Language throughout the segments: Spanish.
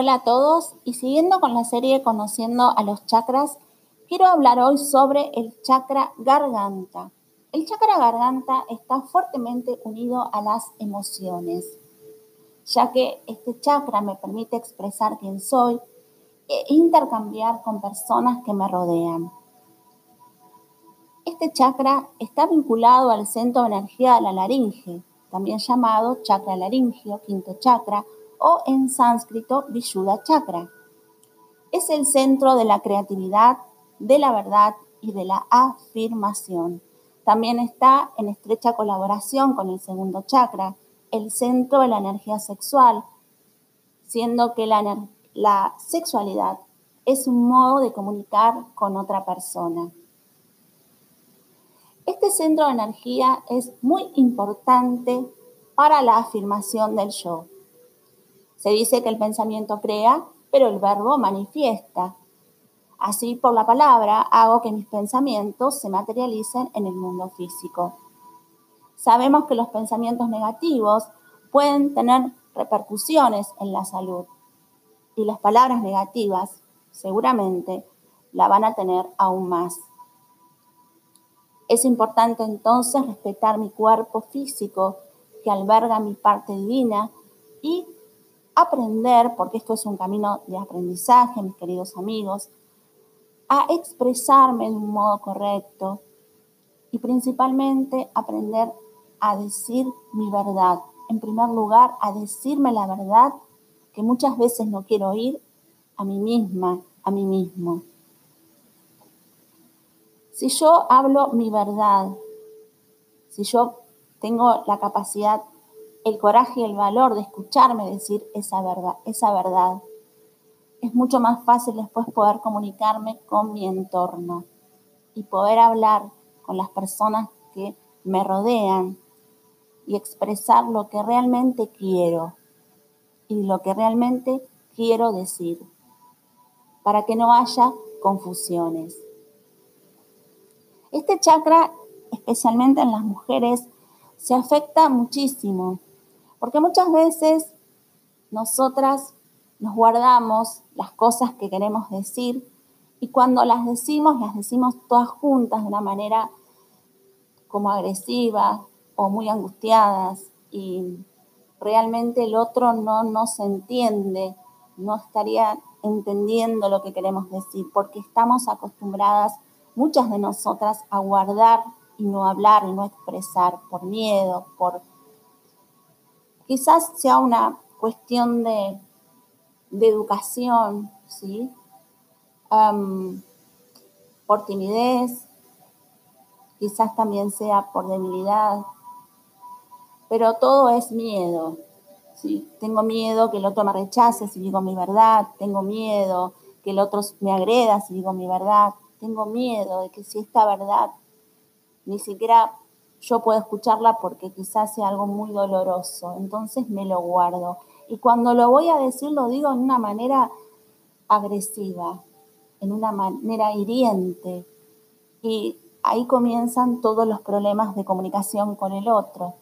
Hola a todos y siguiendo con la serie Conociendo a los chakras, quiero hablar hoy sobre el chakra garganta. El chakra garganta está fuertemente unido a las emociones, ya que este chakra me permite expresar quién soy e intercambiar con personas que me rodean. Este chakra está vinculado al centro de energía de la laringe, también llamado chakra laringio, quinto chakra, o en sánscrito Vishuddha chakra. Es el centro de la creatividad, de la verdad y de la afirmación. También está en estrecha colaboración con el segundo chakra, el centro de la energía sexual, siendo que la, la sexualidad es un modo de comunicar con otra persona. Este centro de energía es muy importante para la afirmación del yo. Se dice que el pensamiento crea, pero el verbo manifiesta. Así, por la palabra, hago que mis pensamientos se materialicen en el mundo físico. Sabemos que los pensamientos negativos pueden tener repercusiones en la salud y las palabras negativas seguramente la van a tener aún más. Es importante entonces respetar mi cuerpo físico que alberga mi parte divina y aprender, porque esto es un camino de aprendizaje, mis queridos amigos, a expresarme de un modo correcto y principalmente aprender a decir mi verdad. En primer lugar, a decirme la verdad que muchas veces no quiero oír a mí misma, a mí mismo. Si yo hablo mi verdad, si yo tengo la capacidad, el coraje y el valor de escucharme decir esa verdad, es mucho más fácil después poder comunicarme con mi entorno y poder hablar con las personas que me rodean y expresar lo que realmente quiero y lo que realmente quiero decir, para que no haya confusiones. Este chakra, especialmente en las mujeres, se afecta muchísimo, porque muchas veces nosotras nos guardamos las cosas que queremos decir y cuando las decimos, las decimos todas juntas de una manera como agresiva o muy angustiadas y realmente el otro no nos entiende, no estaría entendiendo lo que queremos decir porque estamos acostumbradas muchas de nosotras a guardar y no hablar y no expresar por miedo, por... Quizás sea una cuestión de, educación, ¿sí? por timidez, quizás también sea por debilidad, pero todo es miedo. ¿sí? Tengo miedo que el otro me rechace si digo mi verdad, tengo miedo que el otro me agreda si digo mi verdad, tengo miedo de que si esta verdad ni siquiera yo puedo escucharla porque quizás sea algo muy doloroso, entonces me lo guardo. Y cuando lo voy a decir, lo digo en una manera agresiva, en una manera hiriente. Y ahí comienzan todos los problemas de comunicación con el otro.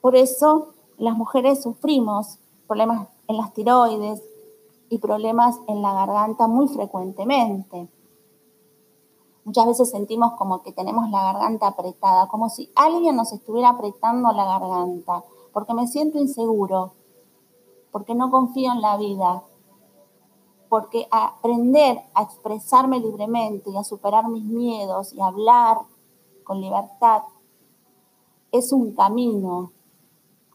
Por eso las mujeres sufrimos problemas en las tiroides, y problemas en la garganta muy frecuentemente. Muchas veces sentimos como que tenemos la garganta apretada, como si alguien nos estuviera apretando la garganta, porque me siento inseguro, porque no confío en la vida, porque aprender a expresarme libremente y a superar mis miedos y hablar con libertad es un camino,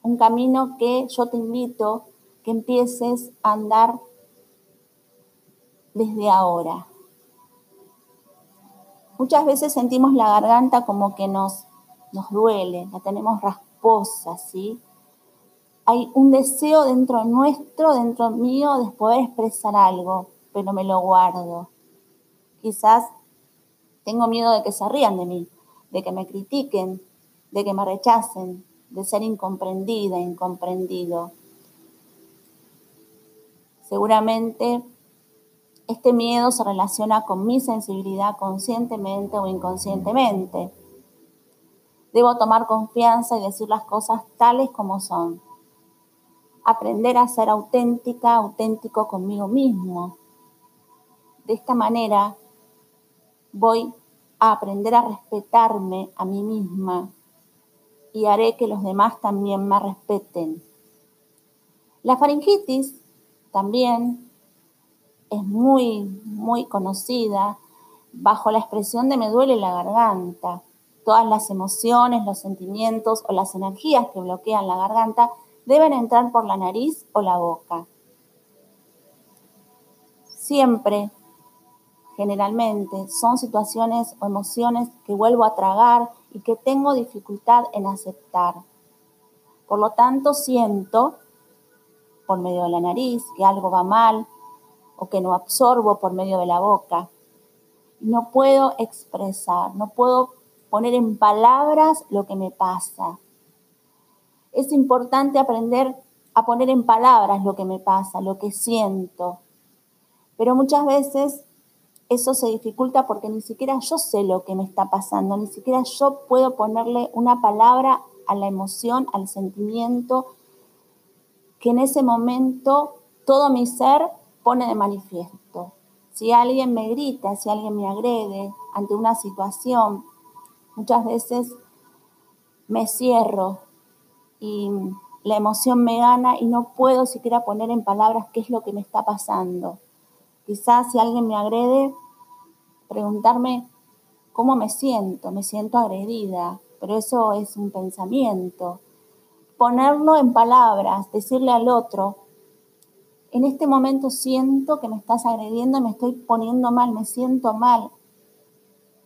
un camino que yo te invito que empieces a andar desde ahora. Muchas veces sentimos la garganta como que nos, nos duele, la tenemos rasposa, ¿sí? Hay un deseo dentro nuestro, dentro mío, de poder expresar algo, pero me lo guardo. Quizás tengo miedo de que se rían de mí, de que me critiquen, de que me rechacen, de ser incomprendida, incomprendido. Seguramente este miedo se relaciona con mi sensibilidad conscientemente o inconscientemente. Debo tomar confianza y decir las cosas tales como son. aprender a ser auténtica, auténtico conmigo mismo. De esta manera voy a aprender a respetarme a mí misma y haré que los demás también me respeten. La faringitis también es muy, muy conocida bajo la expresión de me duele la garganta. Todas las emociones, los sentimientos o las energías que bloquean la garganta deben entrar por la nariz o la boca. Siempre, generalmente, son situaciones o emociones que vuelvo a tragar y que tengo dificultad en aceptar. Por lo tanto, siento por medio de la nariz que algo va mal o que no absorbo por medio de la boca. No puedo expresar, no puedo poner en palabras lo que me pasa es importante aprender a poner en palabras lo que me pasa, lo que siento. Pero muchas veces eso se dificulta porque ni siquiera yo sé lo que me está pasando, ni siquiera yo puedo ponerle una palabra a la emoción, al sentimiento que en ese momento todo mi ser pone de manifiesto. Si alguien me grita, si alguien me agrede ante una situación, muchas veces me cierro, y la emoción me gana y no puedo siquiera poner en palabras qué es lo que me está pasando. Quizás si alguien me agrede, preguntarme cómo me siento, me siento agredida, pero eso es un pensamiento. Ponerlo en palabras, decirle al otro, en este momento siento que me estás agrediendo, me estoy poniendo mal, me siento mal.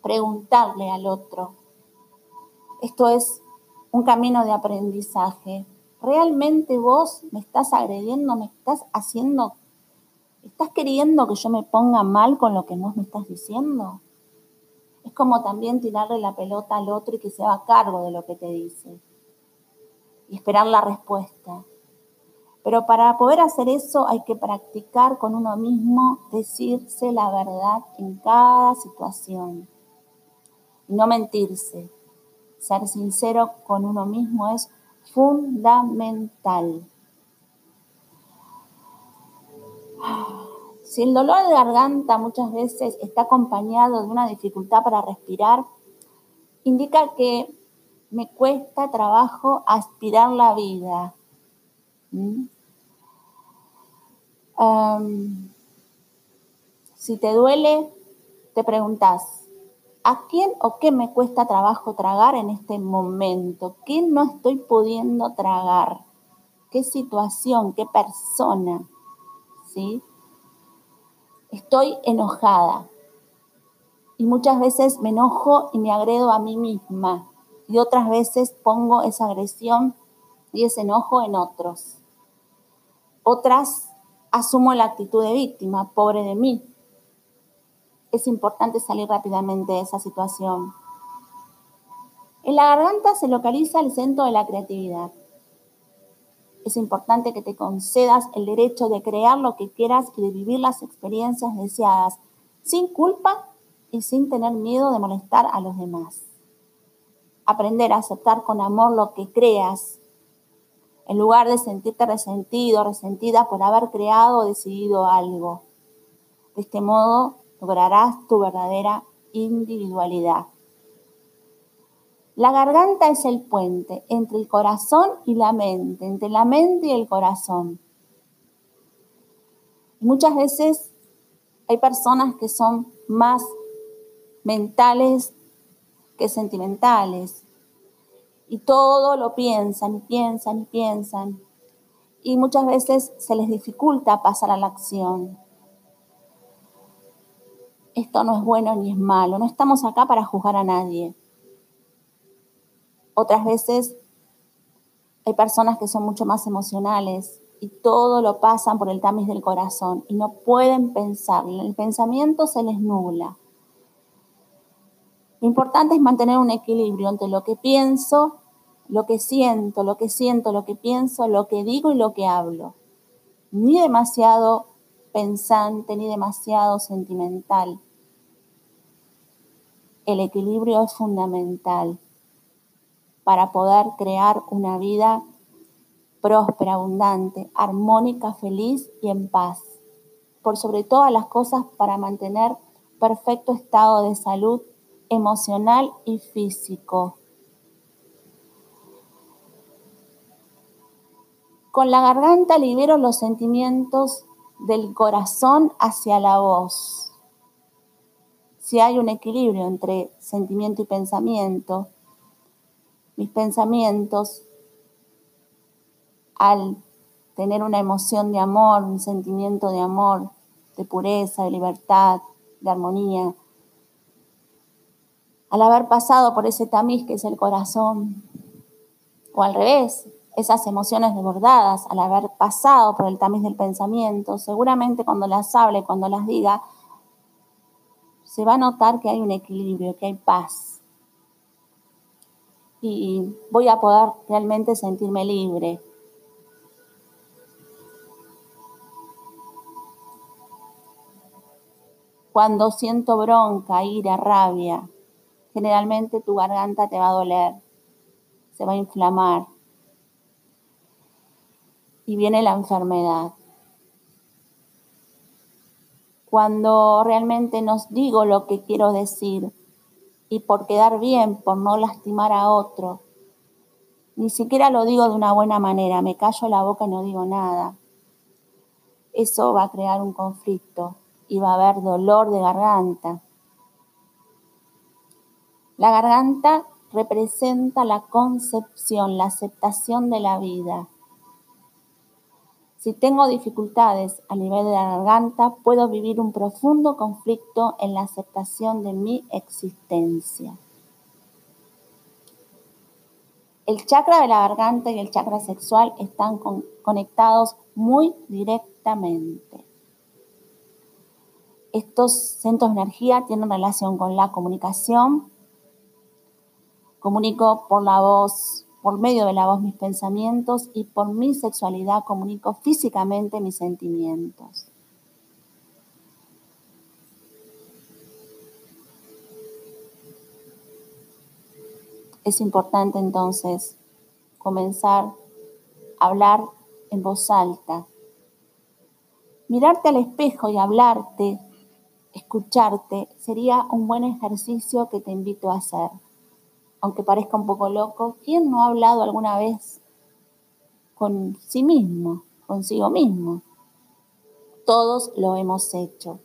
Preguntarle al otro. Esto es un camino de aprendizaje. ¿Realmente vos me estás agrediendo, me estás haciendo, estás queriendo que yo me ponga mal con lo que vos me estás diciendo? Es como también tirarle la pelota al otro y que se haga cargo de lo que te dice. Y esperar la respuesta. Pero para poder hacer eso hay que practicar con uno mismo, decirse la verdad en cada situación. No mentirse, ser sincero con uno mismo es fundamental. Si el dolor de garganta muchas veces está acompañado de una dificultad para respirar, indica que me cuesta trabajo aspirar la vida. ¿Mm? Si te duele, te preguntas, ¿A quién o qué me cuesta trabajo tragar en este momento? ¿Qué no estoy pudiendo tragar? ¿Qué situación? ¿Qué persona? ¿Sí? Estoy enojada. Y muchas veces me enojo y me agredo a mí misma. Y otras veces pongo esa agresión y ese enojo en otros. Otras asumo la actitud de víctima, pobre de mí, es importante salir rápidamente de esa situación. En la garganta se localiza el centro de la creatividad. Es importante que te concedas el derecho de crear lo que quieras y de vivir las experiencias deseadas sin culpa y sin tener miedo de molestar a los demás. Aprender a aceptar con amor lo que creas, en lugar de sentirte resentido, resentida por haber creado o decidido algo. De este modo, lograrás tu verdadera individualidad. La garganta es el puente entre el corazón y la mente, entre la mente y el corazón. Muchas veces hay personas que son más mentales que sentimentales y todo lo piensan y piensan y piensan y muchas veces se les dificulta pasar a la acción esto no es bueno ni es malo, no estamos acá para juzgar a nadie. Otras veces hay personas que son mucho más emocionales y todo lo pasan por el tamiz del corazón y no pueden pensar, el pensamiento se les nubla. Lo importante es mantener un equilibrio entre lo que pienso, lo que siento, lo que siento, lo que pienso, lo que digo y lo que hablo. Ni demasiado pensante, ni demasiado sentimental el equilibrio es fundamental para poder crear una vida próspera, abundante, armónica, feliz y en paz. Por sobre todas las cosas para mantener perfecto estado de salud emocional y físico. Con la garganta libero los sentimientos del corazón hacia la voz. Si hay un equilibrio entre sentimiento y pensamiento, mis pensamientos, al tener una emoción de amor, un sentimiento de amor, de pureza, de libertad, de armonía, al haber pasado por ese tamiz que es el corazón, o al revés, esas emociones desbordadas, al haber pasado por el tamiz del pensamiento, seguramente cuando las hable, cuando las diga, se va a notar que hay un equilibrio, que hay paz. Y voy a poder realmente sentirme libre. Cuando siento bronca, ira, rabia, generalmente tu garganta te va a doler, se va a inflamar y viene la enfermedad. Cuando realmente nos digo lo que quiero decir y por quedar bien, por no lastimar a otro, ni siquiera lo digo de una buena manera, me callo la boca y no digo nada. Eso va a crear un conflicto y va a haber dolor de garganta. La garganta representa la concepción, la aceptación de la vida. Si tengo dificultades a nivel de la garganta, puedo vivir un profundo conflicto en la aceptación de mi existencia. El chakra de la garganta y el chakra sexual están conectados muy directamente. Estos centros de energía tienen relación con la comunicación, Comunico por la voz, por medio de la voz mis pensamientos y por mi sexualidad comunico físicamente mis sentimientos. Es importante entonces comenzar a hablar en voz alta, mirarte al espejo y hablarte, escucharte, sería un buen ejercicio que te invito a hacer aunque parezca un poco loco, ¿quién no ha hablado alguna vez con sí mismo, consigo mismo? Todos lo hemos hecho.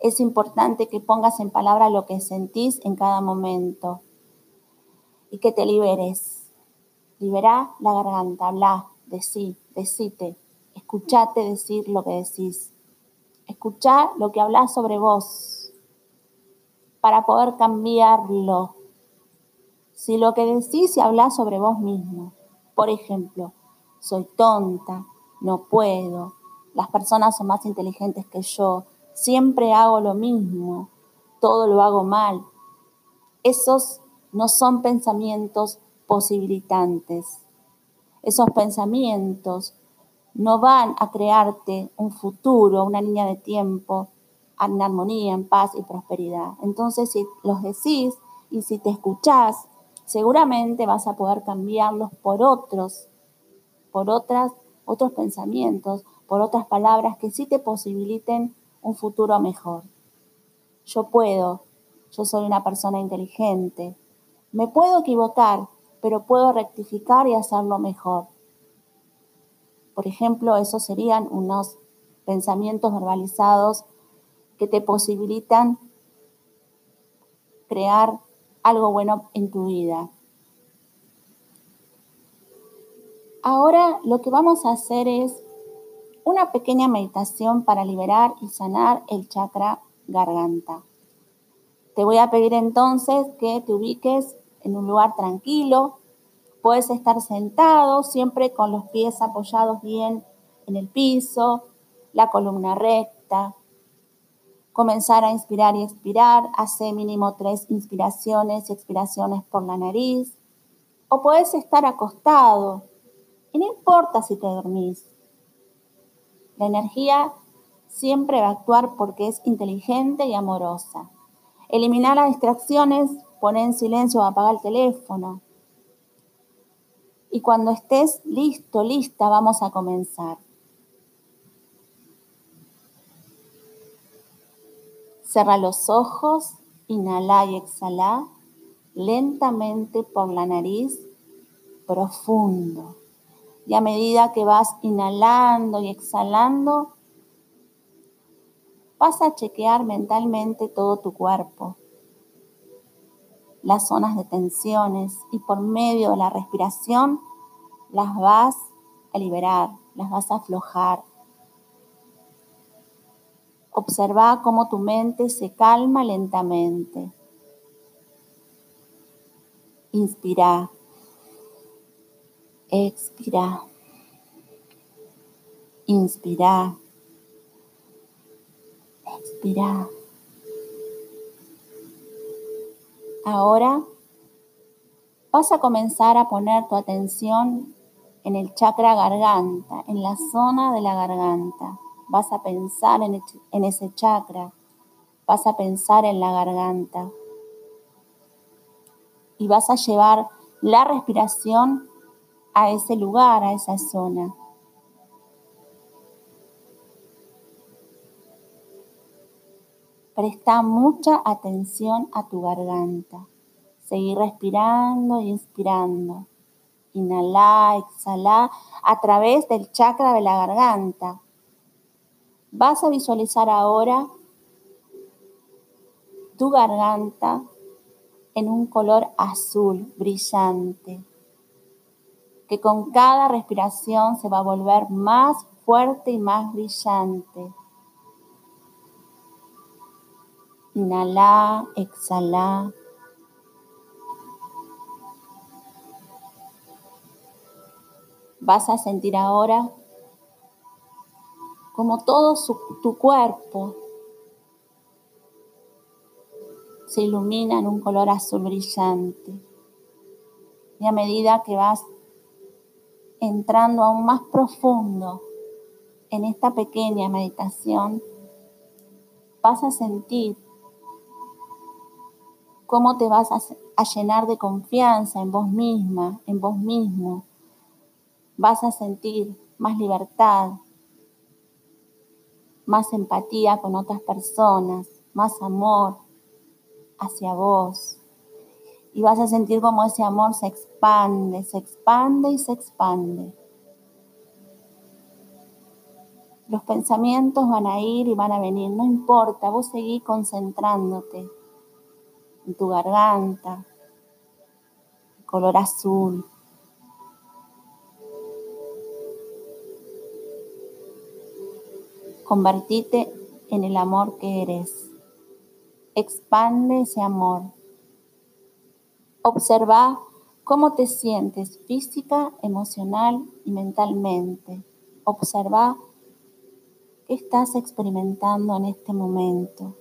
Es importante que pongas en palabra lo que sentís en cada momento y que te liberes. Liberá la garganta, habla, decí, decite, escuchate decir lo que decís. Escuchá lo que hablas sobre vos para poder cambiarlo si lo que decís y hablas sobre vos mismo, por ejemplo, soy tonta, no puedo, las personas son más inteligentes que yo, siempre hago lo mismo, todo lo hago mal. Esos no son pensamientos posibilitantes. Esos pensamientos no van a crearte un futuro, una línea de tiempo en armonía, en paz y prosperidad. Entonces, si los decís y si te escuchás seguramente vas a poder cambiarlos por otros, por otras, otros pensamientos, por otras palabras que sí te posibiliten un futuro mejor. Yo puedo, yo soy una persona inteligente, me puedo equivocar, pero puedo rectificar y hacerlo mejor. Por ejemplo, esos serían unos pensamientos verbalizados que te posibilitan crear algo bueno en tu vida. Ahora lo que vamos a hacer es una pequeña meditación para liberar y sanar el chakra garganta. Te voy a pedir entonces que te ubiques en un lugar tranquilo. Puedes estar sentado siempre con los pies apoyados bien en el piso, la columna recta, comenzar a inspirar y expirar, hace mínimo tres inspiraciones y expiraciones por la nariz. O puedes estar acostado y no importa si te dormís. La energía siempre va a actuar porque es inteligente y amorosa. Eliminar las distracciones, poner en silencio o apagar el teléfono. Y cuando estés listo, lista, vamos a comenzar. Cierra los ojos, inhala y exhala lentamente por la nariz, profundo. Y a medida que vas inhalando y exhalando, vas a chequear mentalmente todo tu cuerpo, las zonas de tensiones y por medio de la respiración las vas a liberar, las vas a aflojar. Observa cómo tu mente se calma lentamente. Inspira. Expira. Inspira. Expira. Ahora vas a comenzar a poner tu atención en el chakra garganta, en la zona de la garganta. Vas a pensar en, ese chakra, vas a pensar en la garganta y vas a llevar la respiración a ese lugar, a esa zona. Presta mucha atención a tu garganta. Seguir respirando y inspirando. Inhala, exhala a través del chakra de la garganta. Vas a visualizar ahora tu garganta en un color azul brillante, que con cada respiración se va a volver más fuerte y más brillante. Inhala, exhala. Vas a sentir ahora como todo tu cuerpo se ilumina en un color azul brillante. Y a medida que vas entrando aún más profundo en esta pequeña meditación, vas a sentir cómo te vas a, llenar de confianza en vos misma, en vos mismo. Vas a sentir más libertad, más empatía con otras personas, más amor hacia vos. Y vas a sentir cómo ese amor se expande, se expande y se expande. Los pensamientos van a ir y van a venir, no importa, vos seguís concentrándote en tu garganta, color azul. Convertite en el amor que eres. Expande ese amor. Observa cómo te sientes física, emocional y mentalmente. Observa qué estás experimentando en este momento.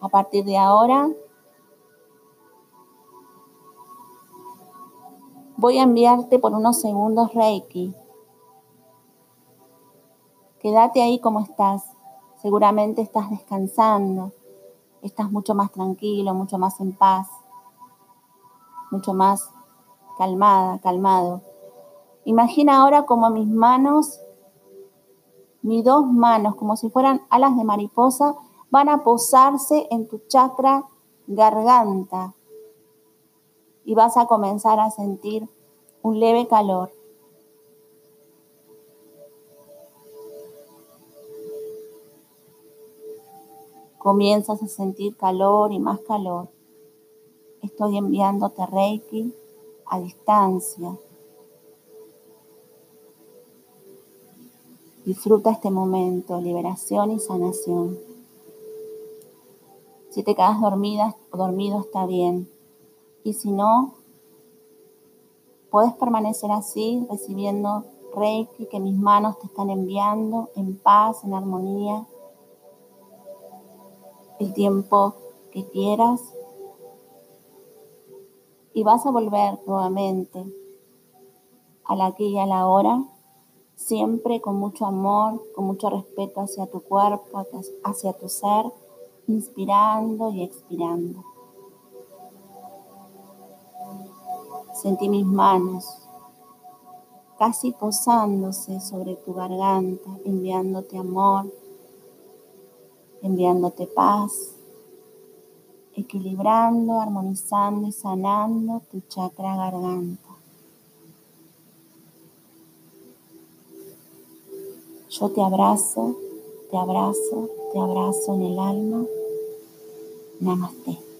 A partir de ahora, voy a enviarte por unos segundos Reiki. Quédate ahí como estás. Seguramente estás descansando. Estás mucho más tranquilo, mucho más en paz, mucho más calmada, calmado. Imagina ahora como mis manos, mis dos manos, como si fueran alas de mariposa, van a posarse en tu chakra garganta y vas a comenzar a sentir un leve calor. Comienzas a sentir calor y más calor. Estoy enviándote Reiki a distancia. Disfruta este momento, liberación y sanación. Si te quedas dormida o dormido está bien. Y si no, puedes permanecer así, recibiendo Reiki que mis manos te están enviando en paz, en armonía, el tiempo que quieras. Y vas a volver nuevamente a la aquí y a la hora siempre con mucho amor, con mucho respeto hacia tu cuerpo, hacia tu ser, inspirando y expirando. Sentí mis manos casi posándose sobre tu garganta, enviándote amor, enviándote paz, equilibrando, armonizando y sanando tu chakra garganta. Yo te abrazo, te abrazo, te abrazo en el alma. Namaste.